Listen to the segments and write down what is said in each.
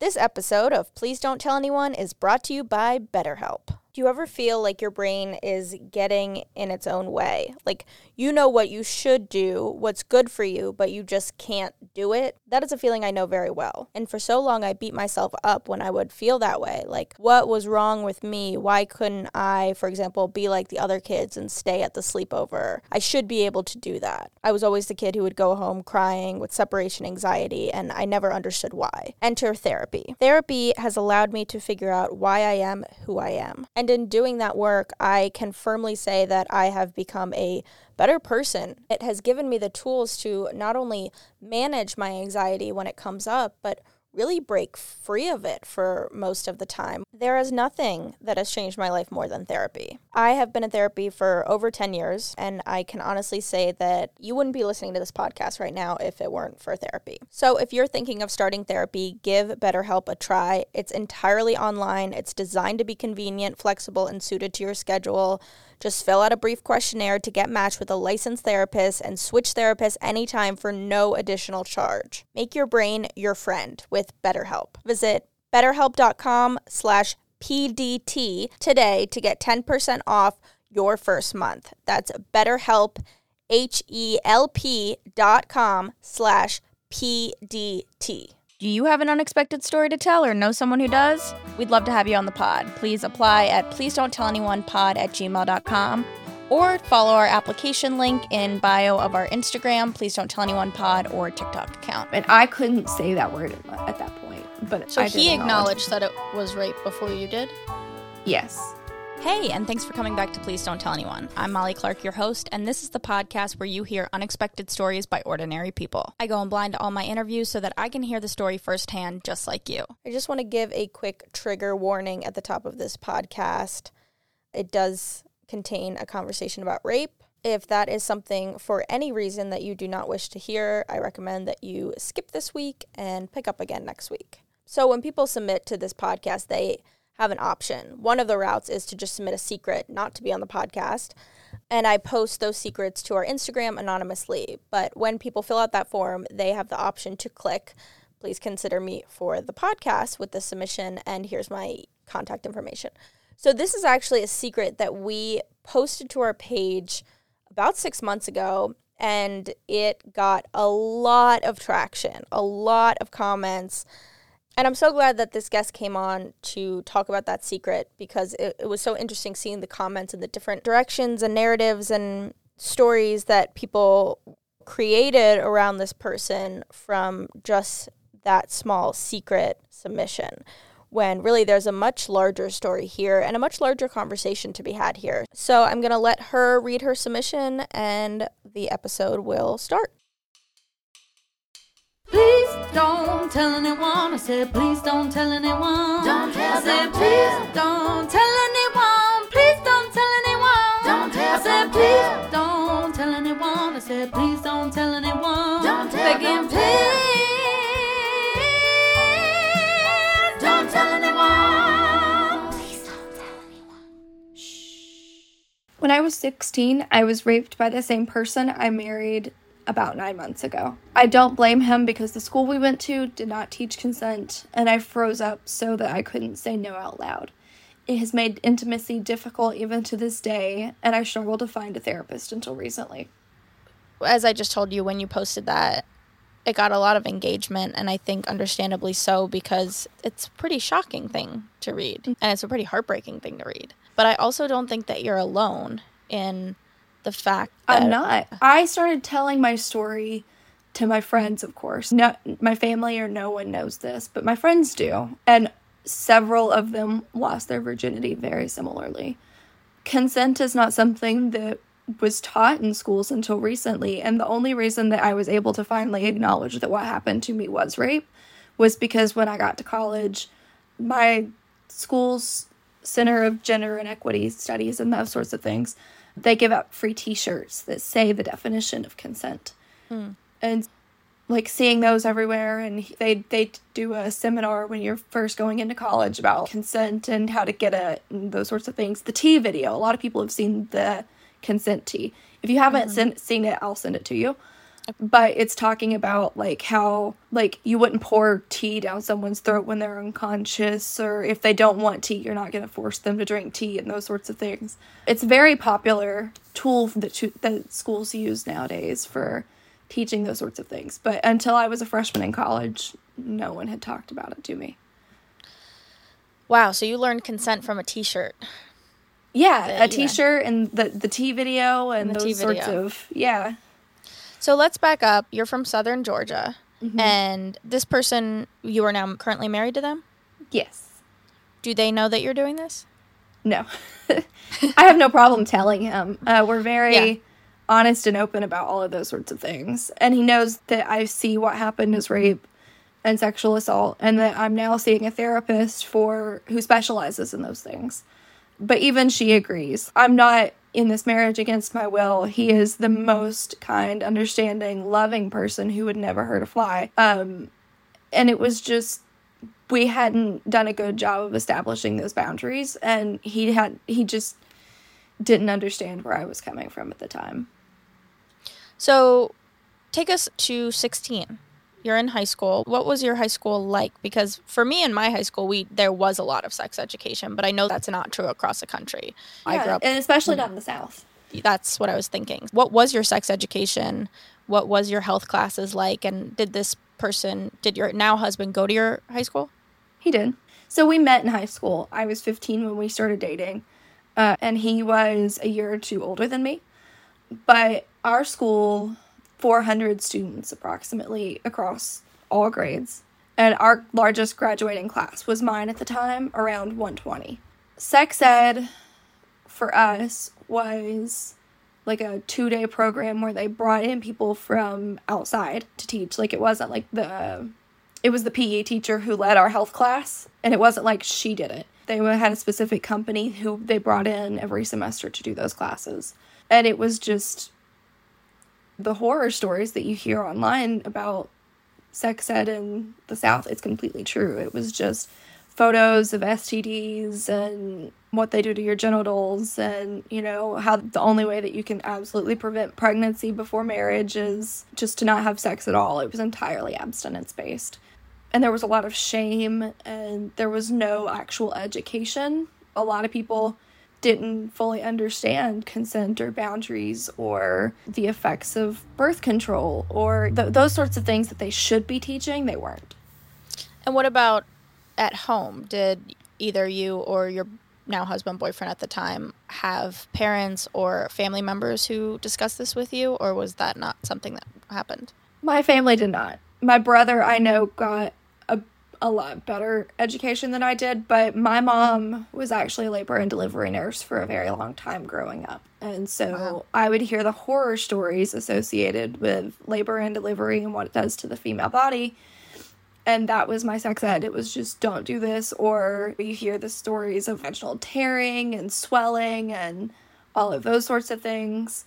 This episode of Please Don't Tell Anyone is brought to you by BetterHelp. Do you ever feel like your brain is getting in its own way? Like you know what you should do, what's good for you, but you just can't do it? That is a feeling I know very well. And for so long, I beat myself up when I would feel that way. Like, what was wrong with me? Why couldn't I, for example, be like the other kids and stay at the sleepover? I should be able to do that. I was always the kid who would go home crying with separation anxiety, and I never understood why. Enter therapy. Therapy has allowed me to figure out why I am who I am. And in doing that work, I can firmly say that I have become a better person. It has given me the tools to not only manage my anxiety when it comes up, but really break free of it for most of the time. There is nothing that has changed my life more than therapy. I have been in therapy for over 10 years, and I can honestly say that you wouldn't be listening to this podcast right now if it weren't for therapy. So, if you're thinking of starting therapy, give BetterHelp a try. It's entirely online, it's designed to be convenient, flexible, and suited to your schedule. Just fill out a brief questionnaire to get matched with a licensed therapist and switch therapists anytime for no additional charge. Make your brain your friend with BetterHelp. Visit betterhelp.com slash PDT today to get 10% off your first month. That's betterhelp, H-E-L-P dot com slash PDT. Do you have an unexpected story to tell or know someone who does? We'd love to have you on the pod. Please apply at please don't tell anyone pod at gmail.com or follow our application link in bio of our Instagram, please don't tell anyone pod or TikTok account. And I couldn't say that word at that point, but So I he acknowledged that it was rape before you did? Yes. Hey, and thanks for coming back to Please Don't Tell Anyone. I'm Molly Clark, your host, and this is the podcast where you hear unexpected stories by ordinary people. I go in blind all my interviews so that I can hear the story firsthand, just like you. I just want to give a quick trigger warning at the top of this podcast. It does contain a conversation about rape. If that is something for any reason that you do not wish to hear, I recommend that you skip this week and pick up again next week. So when people submit to this podcast, they have an option. One of the routes is to just submit a secret not to be on the podcast. And I post those secrets to our Instagram anonymously. But when people fill out that form, they have the option to click, please consider me for the podcast with the submission, and here's my contact information. So, this is actually a secret that we posted to our page about six months ago, and it got a lot of traction, a lot of comments. And I'm so glad that this guest came on to talk about that secret because it, it was so interesting seeing the comments and the different directions and narratives and stories that people created around this person from just that small secret submission. When really there's a much larger story here and a much larger conversation to be had here. So I'm going to let her read her submission and the episode will start. Please don't tell anyone. I said, please don't tell anyone. Don't tell, I said, please tell. don't tell anyone. Please don't tell anyone. Don't tell, I said, don't please tell. don't tell anyone. I said, please don't tell anyone. Don't tell, Begging, don't tell. please Don't tell anyone. Shh. When I was 16, I was raped by the same person I married about nine months ago. I don't blame him because the school we went to did not teach consent, and I froze up so that I couldn't say no out loud. It has made intimacy difficult even to this day, and I struggled to find a therapist until recently. as I just told you when you posted that, it got a lot of engagement, and I think understandably so because it's a pretty shocking thing to read, and it's a pretty heartbreaking thing to read. But I also don't think that you're alone in the fact that I'm not. I started telling my story to my friends, of course. No, my family or no one knows this, but my friends do. And several of them lost their virginity very similarly. Consent is not something that was taught in schools until recently. And the only reason that I was able to finally acknowledge that what happened to me was rape was because when I got to college, my school's Center of Gender and Equity Studies and those sorts of things, they give out free T-shirts that say the definition of consent, hmm. and like seeing those everywhere. And they they do a seminar when you're first going into college about consent and how to get it and those sorts of things. The T video, a lot of people have seen the consent T. If you haven't mm-hmm. sen- seen it, I'll send it to you. But it's talking about like how like you wouldn't pour tea down someone's throat when they're unconscious or if they don't want tea you're not going to force them to drink tea and those sorts of things. It's a very popular tool that, that schools use nowadays for teaching those sorts of things but until i was a freshman in college no one had talked about it to me. Wow so you learned consent from a t-shirt. Yeah, a t-shirt and the the tea video and, and those sorts video. of yeah so let's back up. You're from Southern Georgia, mm-hmm. and this person, you are now currently married to them? Yes. Do they know that you're doing this? No. I have no problem telling him. Uh, we're very yeah. honest and open about all of those sorts of things. And he knows that I see what happened as rape and sexual assault, and that I'm now seeing a therapist for who specializes in those things. But even she agrees. I'm not in this marriage against my will. He is the most kind, understanding, loving person who would never hurt a fly. Um, and it was just we hadn't done a good job of establishing those boundaries, and he had he just didn't understand where I was coming from at the time. So, take us to sixteen you're in high school. What was your high school like? Because for me in my high school, we there was a lot of sex education, but I know that's not true across the country. Yeah, I grew up, and especially not in the South. That's what I was thinking. What was your sex education? What was your health classes like? And did this person, did your now husband, go to your high school? He did. So we met in high school. I was 15 when we started dating, uh, and he was a year or two older than me. But our school 400 students approximately across all grades. And our largest graduating class was mine at the time, around 120. Sex ed for us was like a two day program where they brought in people from outside to teach. Like it wasn't like the, it was the PE teacher who led our health class, and it wasn't like she did it. They had a specific company who they brought in every semester to do those classes. And it was just the horror stories that you hear online about sex ed in the South, it's completely true. It was just photos of STDs and what they do to your genitals, and you know, how the only way that you can absolutely prevent pregnancy before marriage is just to not have sex at all. It was entirely abstinence based. And there was a lot of shame, and there was no actual education. A lot of people didn't fully understand consent or boundaries or the effects of birth control or th- those sorts of things that they should be teaching, they weren't. And what about at home? Did either you or your now husband, boyfriend at the time have parents or family members who discussed this with you, or was that not something that happened? My family did not. My brother, I know, got a lot better education than I did, but my mom was actually a labor and delivery nurse for a very long time growing up. And so wow. I would hear the horror stories associated with labor and delivery and what it does to the female body. And that was my sex ed. It was just don't do this. Or you hear the stories of vaginal tearing and swelling and all of those sorts of things.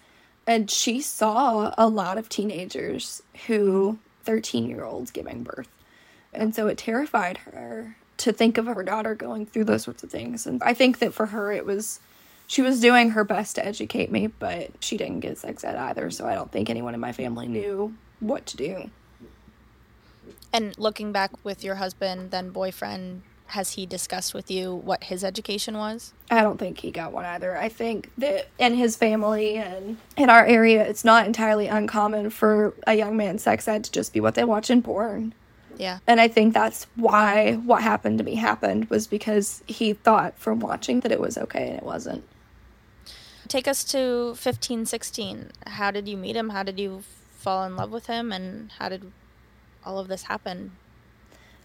And she saw a lot of teenagers who, 13 year olds, giving birth and so it terrified her to think of her daughter going through those sorts of things. And I think that for her, it was, she was doing her best to educate me, but she didn't get sex ed either. So I don't think anyone in my family knew what to do. And looking back with your husband, then boyfriend, has he discussed with you what his education was? I don't think he got one either. I think that in his family and in our area, it's not entirely uncommon for a young man's sex ed to just be what they watch in porn. Yeah. And I think that's why what happened to me happened was because he thought from watching that it was okay and it wasn't. Take us to 15, 16. How did you meet him? How did you fall in love with him? And how did all of this happen?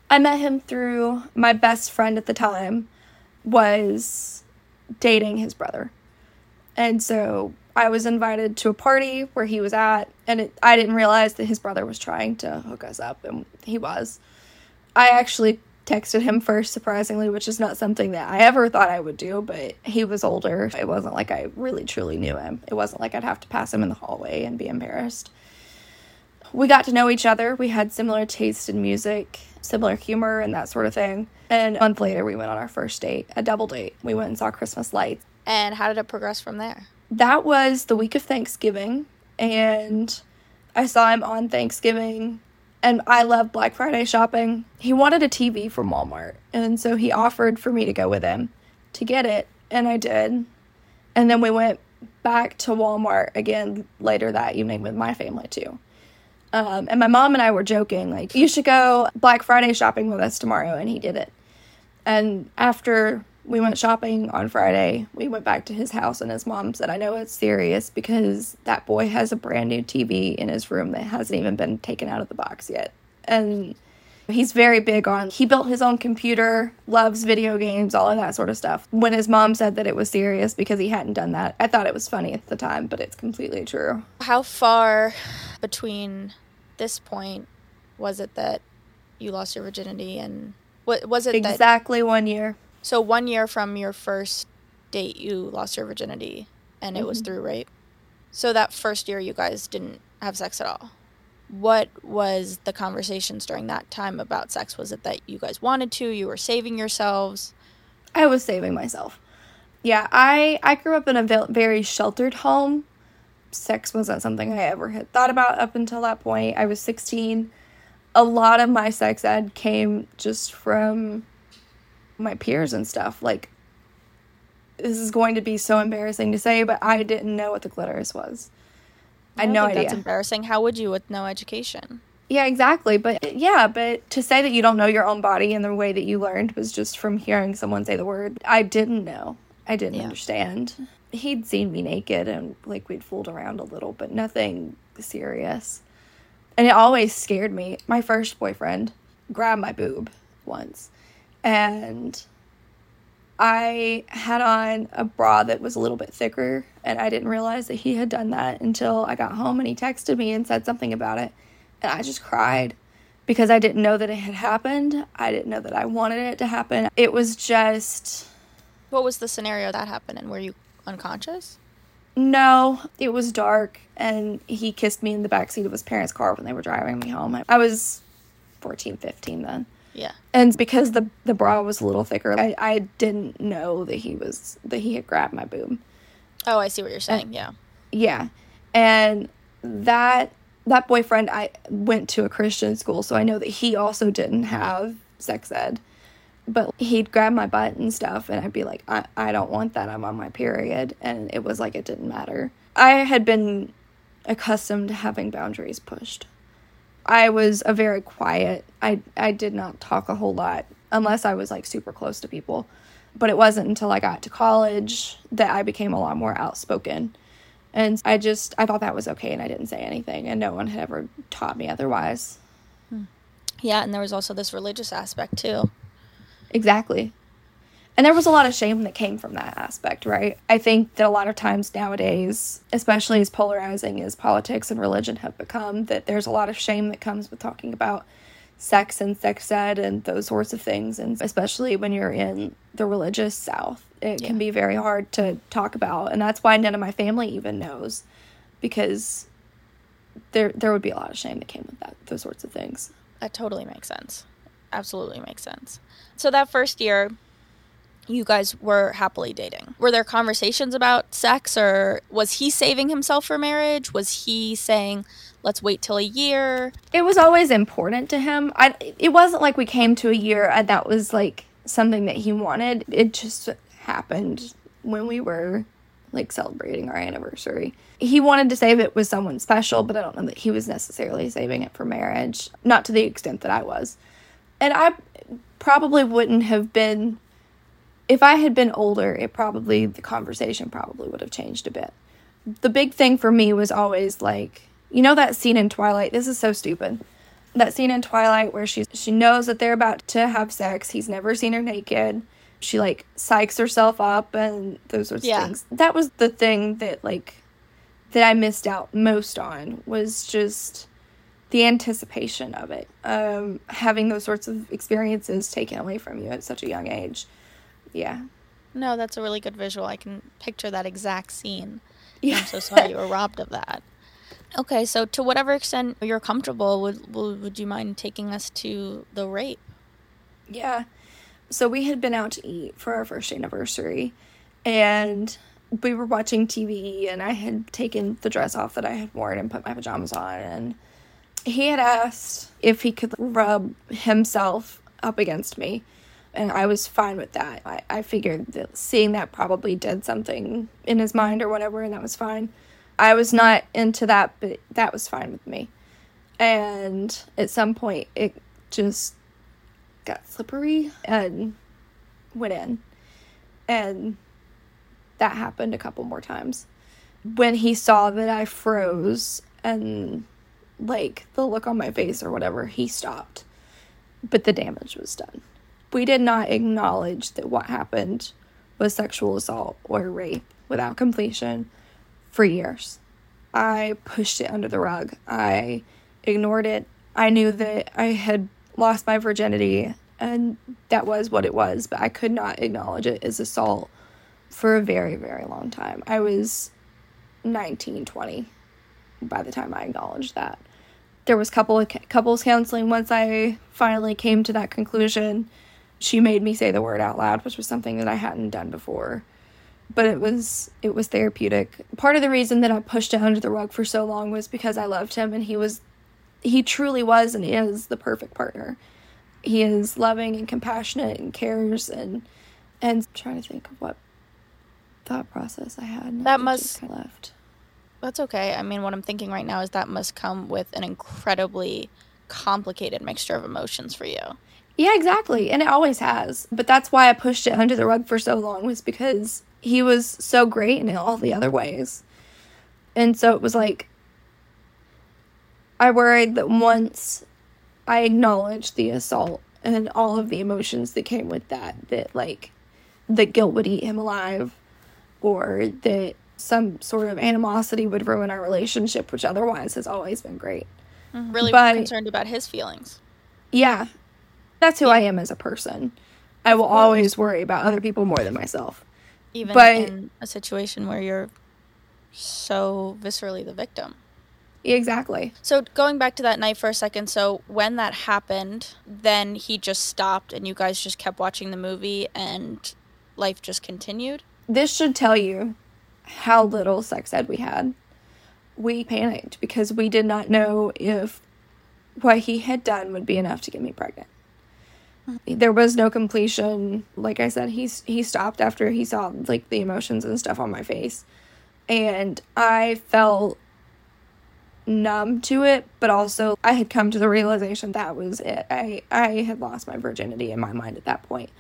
I met him through my best friend at the time was dating his brother. And so I was invited to a party where he was at, and it, I didn't realize that his brother was trying to hook us up, and he was. I actually texted him first, surprisingly, which is not something that I ever thought I would do, but he was older. It wasn't like I really truly knew him. It wasn't like I'd have to pass him in the hallway and be embarrassed. We got to know each other. We had similar taste in music, similar humor, and that sort of thing. And a month later, we went on our first date, a double date. We went and saw Christmas lights. And how did it progress from there? That was the week of Thanksgiving, and I saw him on Thanksgiving and I love Black Friday shopping. He wanted a TV from Walmart, and so he offered for me to go with him to get it, and I did. And then we went back to Walmart again later that evening with my family too. Um, and my mom and I were joking, like, you should go Black Friday shopping with us tomorrow. And he did it. And after we went shopping on Friday, we went back to his house, and his mom said, I know it's serious because that boy has a brand new TV in his room that hasn't even been taken out of the box yet. And He's very big on, he built his own computer, loves video games, all of that sort of stuff. When his mom said that it was serious because he hadn't done that, I thought it was funny at the time, but it's completely true. How far between this point was it that you lost your virginity and what was it exactly that, one year so one year from your first date you lost your virginity and it mm-hmm. was through rape so that first year you guys didn't have sex at all what was the conversations during that time about sex? Was it that you guys wanted to, you were saving yourselves? I was saving myself. Yeah, I I grew up in a very sheltered home. Sex wasn't something I ever had thought about up until that point. I was 16. A lot of my sex ed came just from my peers and stuff. Like this is going to be so embarrassing to say, but I didn't know what the clitoris was. I, I no idea. That's embarrassing. How would you with no education? Yeah, exactly. But yeah, but to say that you don't know your own body and the way that you learned was just from hearing someone say the word. I didn't know. I didn't yeah. understand. He'd seen me naked and like we'd fooled around a little, but nothing serious. And it always scared me. My first boyfriend grabbed my boob once and I had on a bra that was a little bit thicker, and I didn't realize that he had done that until I got home and he texted me and said something about it. And I just cried because I didn't know that it had happened. I didn't know that I wanted it to happen. It was just. What was the scenario that happened and Were you unconscious? No, it was dark, and he kissed me in the backseat of his parents' car when they were driving me home. I was 14, 15 then. Yeah. And because the the bra was a little thicker, I, I didn't know that he was that he had grabbed my boob. Oh, I see what you're uh, saying. And, yeah. Yeah. And that that boyfriend I went to a Christian school, so I know that he also didn't have sex ed. But he'd grab my butt and stuff and I'd be like, I, I don't want that. I'm on my period and it was like it didn't matter. I had been accustomed to having boundaries pushed. I was a very quiet. I I did not talk a whole lot unless I was like super close to people. But it wasn't until I got to college that I became a lot more outspoken. And I just I thought that was okay and I didn't say anything and no one had ever taught me otherwise. Hmm. Yeah, and there was also this religious aspect too. Exactly. And there was a lot of shame that came from that aspect, right? I think that a lot of times nowadays, especially as polarizing as politics and religion have become, that there's a lot of shame that comes with talking about sex and sex ed and those sorts of things. And especially when you're in the religious South, it yeah. can be very hard to talk about. And that's why none of my family even knows because there there would be a lot of shame that came with that those sorts of things. That totally makes sense. Absolutely makes sense. So that first year, you guys were happily dating. Were there conversations about sex or was he saving himself for marriage? Was he saying, let's wait till a year? It was always important to him. I it wasn't like we came to a year and that was like something that he wanted. It just happened when we were like celebrating our anniversary. He wanted to save it with someone special, but I don't know that he was necessarily saving it for marriage, not to the extent that I was. And I probably wouldn't have been if I had been older, it probably, the conversation probably would have changed a bit. The big thing for me was always like, you know, that scene in Twilight? This is so stupid. That scene in Twilight where she she knows that they're about to have sex. He's never seen her naked. She like psychs herself up and those sorts yeah. of things. That was the thing that like that I missed out most on was just the anticipation of it. Um, having those sorts of experiences taken away from you at such a young age yeah. No, that's a really good visual. I can picture that exact scene. Yeah. I'm so sorry you were robbed of that. Okay, so to whatever extent you're comfortable, would would you mind taking us to the rape? Yeah. So we had been out to eat for our first anniversary, and we were watching TV and I had taken the dress off that I had worn and put my pajamas on and he had asked if he could rub himself up against me and I was fine with that. I, I figured that seeing that probably did something in his mind or whatever and that was fine. I was not into that, but that was fine with me. And at some point it just got slippery and went in. And that happened a couple more times. When he saw that I froze and like the look on my face or whatever, he stopped. But the damage was done. We did not acknowledge that what happened was sexual assault or rape without completion for years. I pushed it under the rug. I ignored it. I knew that I had lost my virginity and that was what it was, but I could not acknowledge it as assault for a very, very long time. I was 19, 20 by the time I acknowledged that. There was couple of couples counseling once I finally came to that conclusion. She made me say the word out loud, which was something that I hadn't done before. But it was it was therapeutic. Part of the reason that I pushed it under the rug for so long was because I loved him and he was he truly was and is the perfect partner. He is loving and compassionate and cares and and I'm trying to think of what thought process I had. That must kind of left. That's okay. I mean, what I'm thinking right now is that must come with an incredibly complicated mixture of emotions for you. Yeah, exactly. And it always has. But that's why I pushed it under the rug for so long was because he was so great in all the other ways. And so it was like I worried that once I acknowledged the assault and all of the emotions that came with that, that like the guilt would eat him alive or that some sort of animosity would ruin our relationship, which otherwise has always been great. Mm-hmm. Really But- concerned about his feelings. Yeah, that's who I am as a person. I will always worry about other people more than myself. Even But- in a situation where you're so viscerally the victim. Exactly. So going back to that night for a second, so when that happened, then he just stopped and you guys just kept watching the movie and life just continued? This should tell you how little sex ed we had. We panicked because we did not know if what he had done would be enough to get me pregnant. There was no completion. Like I said, he's he stopped after he saw like the emotions and stuff on my face. And I felt numb to it, but also I had come to the realization that was it. I I had lost my virginity in my mind at that point.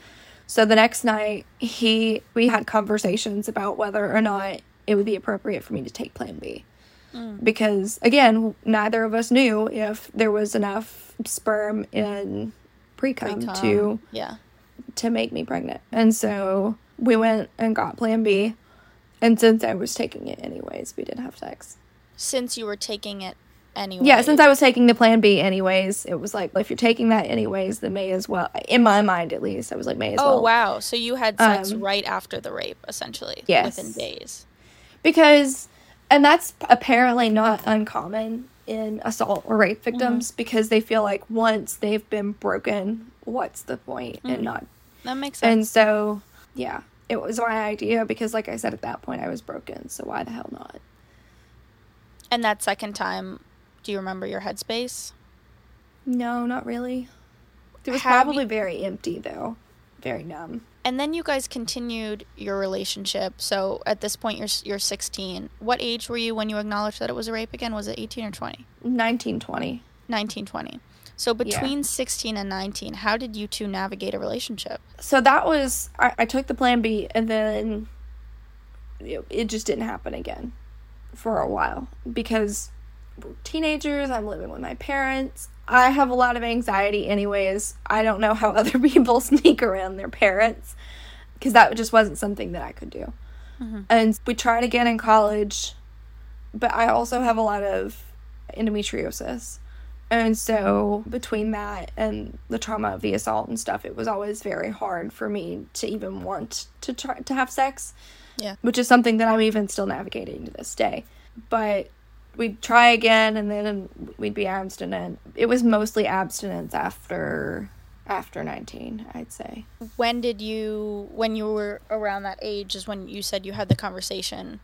So the next night, he we had conversations about whether or not it would be appropriate for me to take Plan B. Mm. Because again, neither of us knew if there was enough sperm in pre-cum Pre-cum. to Yeah. to make me pregnant. And so we went and got Plan B. And since I was taking it anyways, we did have sex. Since you were taking it anyway. Yeah, since I was taking the Plan B anyways, it was like if you're taking that anyways, then may as well. In my mind, at least, I was like, may as Oh well. Oh wow! So you had sex Um, right after the rape, essentially. Yes. Within days. because and that's apparently not uncommon in assault or rape victims mm-hmm. because they feel like once they've been broken what's the point? point and mm-hmm. not That makes sense. and so yeah it was my idea because like i said at that point i was broken so why the hell not And that second time, do you remember your headspace? no not really it was Have probably you- very empty though very numb And then you guys continued your relationship. So at this point, you're you're 16. What age were you when you acknowledged that it was a rape again? Was it 18 or 20? 19, 20. 19, 20. So between 16 and 19, how did you two navigate a relationship? so that was I, I took the plan b and then it, it just didn't happen again for a while because we're teenagers i'm living with my parents i have a lot of anxiety anyways i don't know how other people sneak around their parents because that just wasn't something that i could do mm-hmm. and we tried again in college but i also have a lot of endometriosis and so between that and the trauma of the assault and stuff, it was always very hard for me to even want to try to have sex. Yeah. Which is something that I'm even still navigating to this day. But we'd try again and then we'd be abstinent. It was mostly abstinence after after 19, I'd say. When did you, when you were around that age, is when you said you had the conversation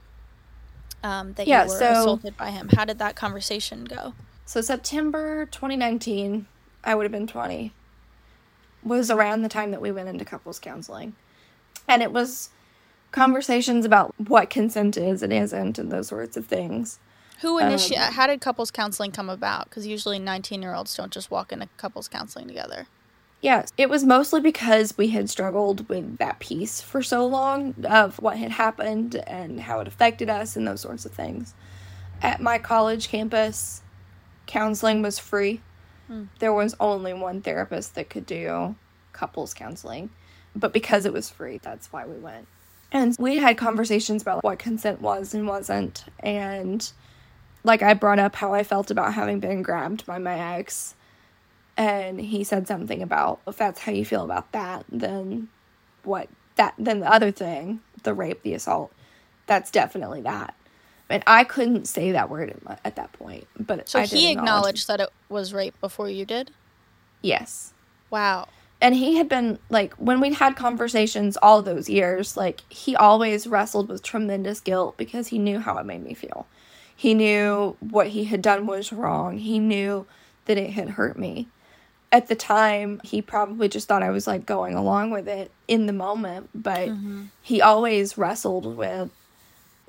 um, that Yeah, you were so- assaulted by him? How did that conversation go? So September 2019, I would have been 20, was around the time that we went into couples counseling. And it was conversations about what consent is and isn't and those sorts of things. Who Um, initiated? how did couples counseling come about? Because usually nineteen-year-olds don't just walk into couples counseling together. Yes, it was mostly because we had struggled with that piece for so long of what had happened and how it affected us and those sorts of things. At my college campus, counseling was free. There was only one therapist that could do couples counseling, but because it was free, that's why we went. And we had conversations about what consent was and wasn't. And like I brought up how I felt about having been grabbed by my ex and he said something about if that's how you feel about that then what that then the other thing the rape the assault that's definitely that and i couldn't say that word at, my, at that point but So he acknowledge- acknowledged that it was rape before you did. yes Wow. and he had been like when we'd had conversations all those years like he always wrestled with tremendous guilt because he knew how it made me feel he knew what he had done was wrong. He knew that it had hurt me. At the time he probably just thought i was like going along with it in the moment but mm-hmm. he always wrestled with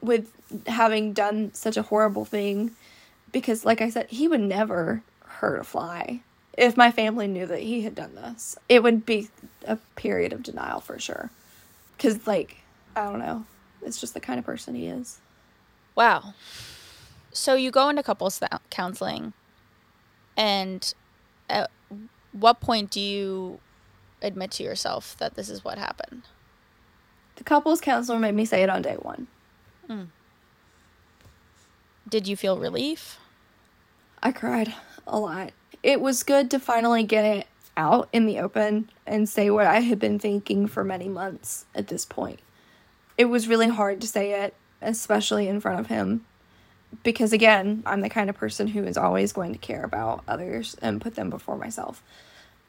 with having done such a horrible thing because like i said he would never hurt a fly. If my family knew that he had done this it would be a period of denial for sure. Because like i don't know. It's just the kind of person he is. Wow. So you go into couples thou- counseling, and at what point do you admit to yourself that this is what happened? the couples counselor made me say it on day one mm. Did you feel relief? I cried a lot. It was good to finally get it out in the open and say what I had been thinking for many months at this point. It was really hard to say it, especially in front of him, because again, I'm the kind of person who is always going to care about others and put them before myself.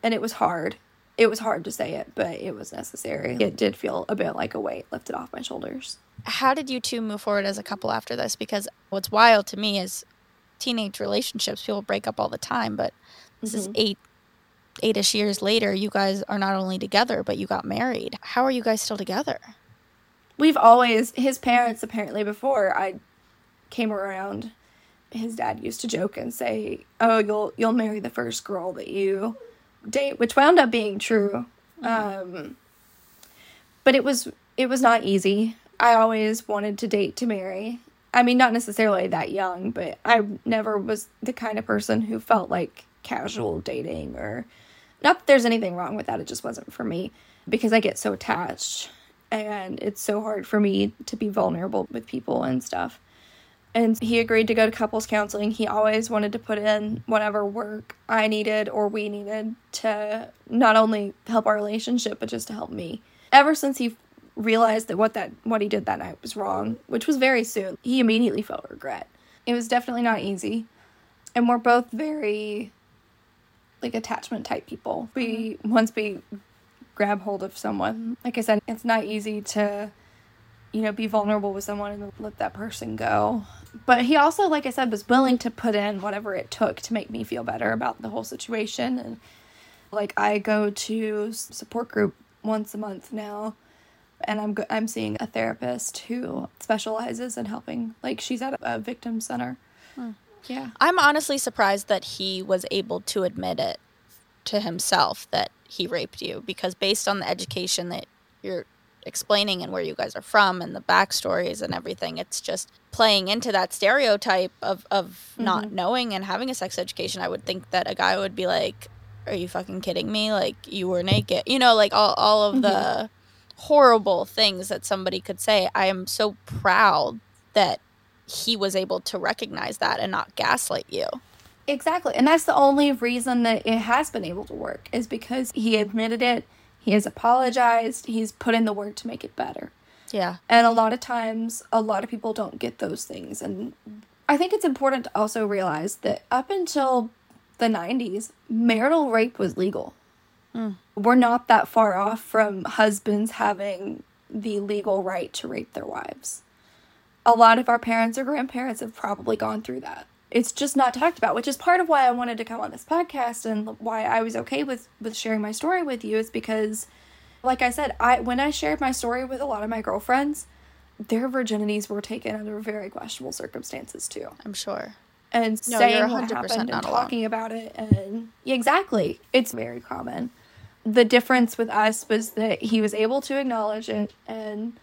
And it was hard. It was hard to say it, but it was necessary. It did feel a bit like a weight lifted off my shoulders. How did you two move forward as a couple after this? Because what's wild to me is teenage relationships, people break up all the time, but this is mm-hmm. eight eight-ish years later, you guys are not only together, but you got married. How are you guys still together? we've always his parents apparently before I came around his dad used to joke and say, "Oh, you'll you'll marry the first girl that you date," which wound up being true. Um but it was it was not easy. I always wanted to date to marry. I mean, not necessarily that young, but I never was the kind of person who felt like casual dating or not that there's anything wrong with that. It just wasn't for me because I get so attached and it's so hard for me to be vulnerable with people and stuff. And he agreed to go to couples counseling. He always wanted to put in whatever work I needed or we needed to not only help our relationship but just to help me. Ever since he realized that what that what he did that night was wrong, which was very soon, he immediately felt regret. It was definitely not easy. And we're both very like attachment type people. We mm-hmm. once we grab hold of someone, like I said, it's not easy to you know be vulnerable with someone and let that person go. But he also, like I said, was willing to put in whatever it took to make me feel better about the whole situation. And like I go to support group once a month now, and I'm go- I'm seeing a therapist who specializes in helping. Like she's at a, a victim center. Hmm. Yeah. I'm honestly surprised that he was able to admit it to himself that he raped you because based on the education that you're explaining and where you guys are from and the backstories and everything, it's just playing into that stereotype of, of not mm-hmm. knowing and having a sex education. I would think that a guy would be like, Are you fucking kidding me? Like you were naked. You know, like all, all of the mm-hmm. horrible things that somebody could say. I am so proud that he was able to recognize that and not gaslight you. Exactly. And that's the only reason that it has been able to work is because he admitted it, he has apologized, he's put in the work to make it better. Yeah. And a lot of times, a lot of people don't get those things. And I think it's important to also realize that up until the 90s, marital rape was legal. Hmm. We're not that far off from husbands having the legal right to rape their wives. A lot of our parents or grandparents have probably gone through that. It's just not talked about, which is part of why I wanted to come on this podcast and why I was okay with with sharing my story with you is because like I said, I when I shared my story with a lot of my girlfriends, their virginities were taken under very questionable circumstances too I'm sure. and No, saying what 100% happened and not alone. talking about it and Yeah, exactly it's very common the difference with us was that he was able to acknowledge it and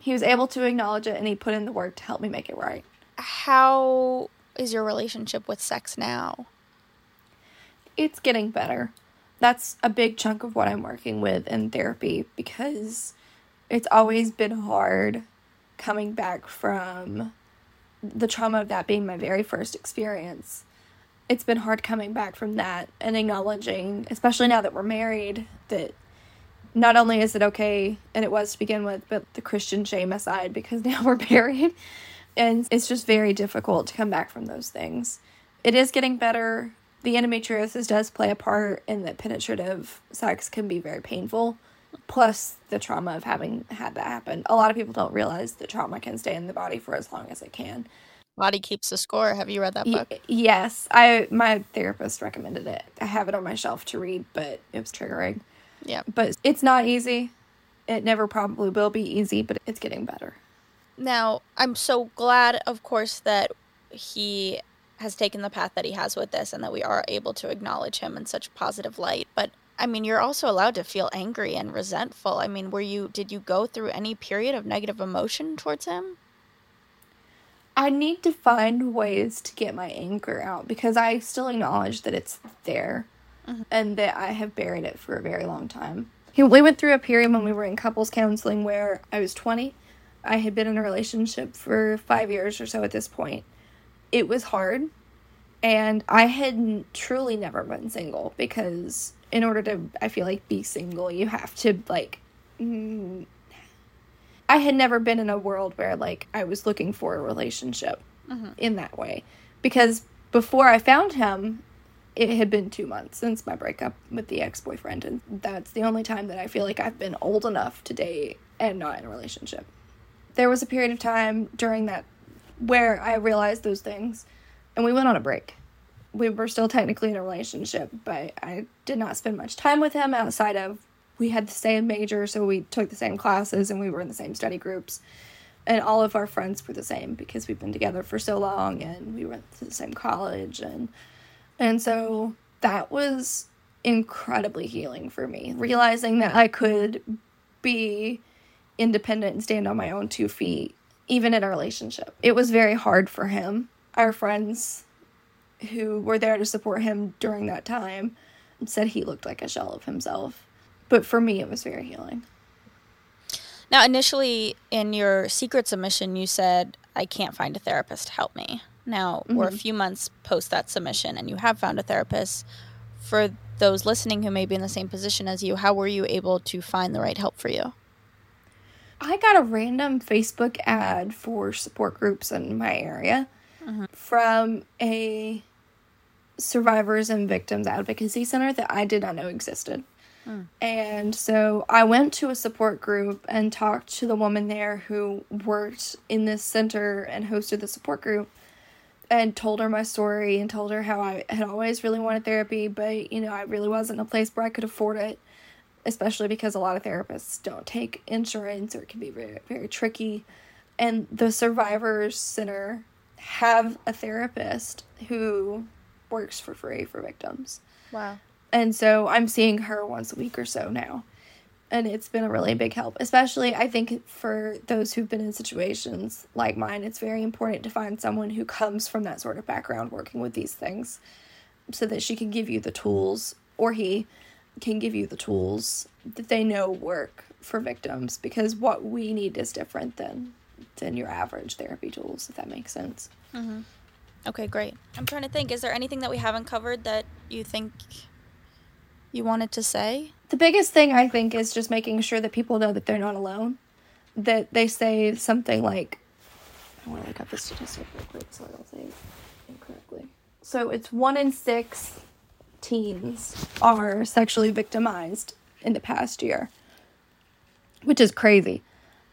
he was able to acknowledge it and he put in the work to help me make it right How is your relationship with sex now? it's getting better that's a big chunk of what i'm working with in therapy because it's always been hard coming back from the trauma of that being my very first experience it's been hard coming back from that and acknowledging, especially now that we're married, that not only is it okay, and it was to begin with, but the Christian shame aside, because now we're married. And it's just very difficult to come back from those things. It is getting better. The endometriosis does play a part in that penetrative sex can be very painful, plus the trauma of having had that happen. A lot of people don't realize that trauma can stay in the body for as long as it can. Body keeps the score. Have you read that book? Y- yes, I my therapist recommended it. I have it on my shelf to read, but it was triggering. Yeah. But it's not easy. It never probably will be easy, but it's getting better. Now, I'm so glad, of course, that he has taken the path that he has with this and that we are able to acknowledge him in such positive light. But I mean, you're also allowed to feel angry and resentful. I mean, were you did you go through any period of negative emotion towards him? I need to find ways to get my anger out because I still acknowledge that it's there mm-hmm. and that I have buried it for a very long time. We went through a period when we were in couples counseling where I was 20. I had been in a relationship for five years or so at this point. It was hard. And I had truly never been single because in order to, I feel like, be single, you have to, like, mm, I had never been in a world where like I was looking for a relationship in that way because before I found him it had been 2 months since my breakup with the ex-boyfriend and that's the only time that I feel like I've been old enough to date and not in a relationship. There was a period of time during that where I realized those things and we went on a break. We were still technically in a relationship, but I did not spend much time with him outside of we had the same major, so we took the same classes and we were in the same study groups. And all of our friends were the same because we've been together for so long and we went to the same college and and so that was incredibly healing for me. Realizing that I could be independent and stand on my own two feet even in a relationship. It was very hard for him. Our friends who were there to support him during that time said he looked like a shell of himself. But for me, it was very healing. Now, initially in your secret submission, you said, I can't find a therapist to help me. Now, we're a mm-hmm. few months post that submission and you have found a therapist. For those listening who may be in the same position as you, how were you able to find the right help for you? I got a random Facebook ad for support groups in my area mm-hmm. from a survivors and victims advocacy center that I did not know existed. Hmm. And so I went to a support group and talked to the woman there who worked in this center and hosted the support group and told her my story and told her how I had always really wanted therapy, but you know, I really wasn't in a place where I could afford it, especially because a lot of therapists don't take insurance or it can be very very tricky. And the survivors center have a therapist who works for free for victims. Wow. And so I'm seeing her once a week or so now. And it's been a really big help, especially I think for those who've been in situations like mine. It's very important to find someone who comes from that sort of background working with these things so that she can give you the tools, or he can give you the tools that they know work for victims because what we need is different than than your average therapy tools if that makes sense mm-hmm. Okay, great. I'm trying to think. Is there anything that we haven't covered that you think you wanted to say? the biggest thing I think is just making sure that people know that they're not alone. That they say something like, I want to look up the statistic real quick so I don't say incorrectly. So it's one in six teens are sexually victimized in the past year, which is crazy.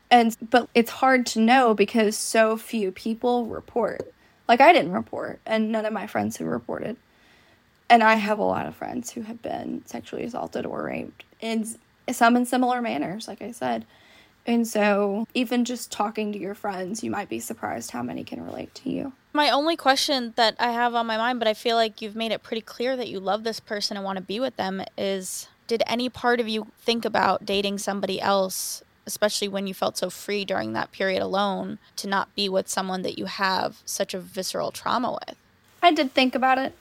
And but it's hard to know because so few people report. Like I didn't report, and none of my friends have reported. And I have a lot of friends who have been sexually assaulted or raped, and some in similar manners, like I said. And so, even just talking to your friends, you might be surprised how many can relate to you. My only question that I have on my mind, but I feel like you've made it pretty clear that you love this person and want to be with them, is did any part of you think about dating somebody else, especially when you felt so free during that period alone, to not be with someone that you have such a visceral trauma with? I did think about it,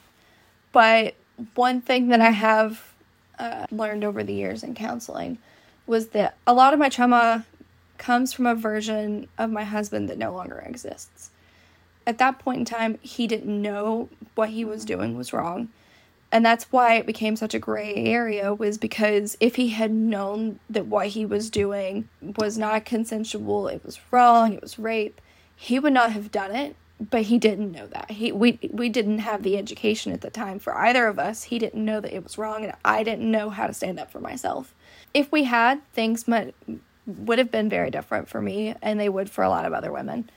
but one thing that I have uh, learned over the years in counseling was that a lot of my trauma comes from a version of my husband that no longer exists. At that point in time, he didn't know what he was doing was wrong. And that's why it became such a gray area was because if he had known that what he was doing was not consensual, it was wrong, it was rape, he would not have done it. But he didn't know that. He we we didn't have the education at the time for either of us. He didn't know that it was wrong and i didn't know how to stand up for myself. If we had things might would have been very different for me and they would for a lot of other women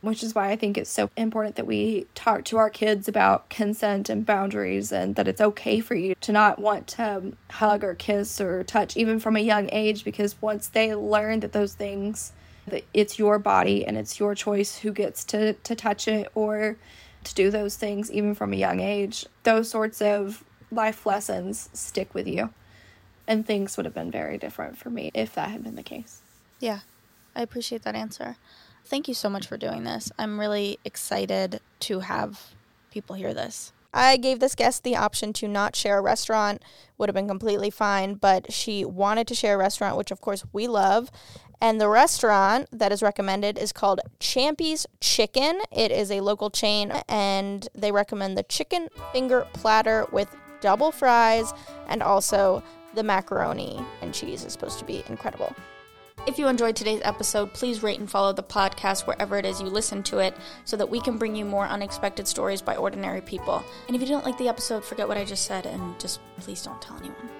which is why i think it's so important that we talk to our kids about consent and boundaries and that it's okay for you to not want to um, hug or kiss or touch even from a young age because once they learn that those things that it's your body and it's your choice who gets to to touch it or to do those things even from a young age those sorts of life lessons stick with you. And things would have been very different for me if that had been the case. Yeah, I appreciate that answer. Thank you so much for doing this. I'm really excited to have people hear this. I gave this guest the option to not share a restaurant, would have been completely fine, but she wanted to share a restaurant, which of course we love. And the restaurant that is recommended is called Champy's Chicken. It is a local chain, and they recommend the chicken finger platter with double fries and also the macaroni and cheese is supposed to be incredible. If you enjoyed today's episode, please rate and follow the podcast wherever it is you listen to it so that we can bring you more unexpected stories by ordinary people. And if you didn't like the episode, forget what I just said and just please don't tell anyone.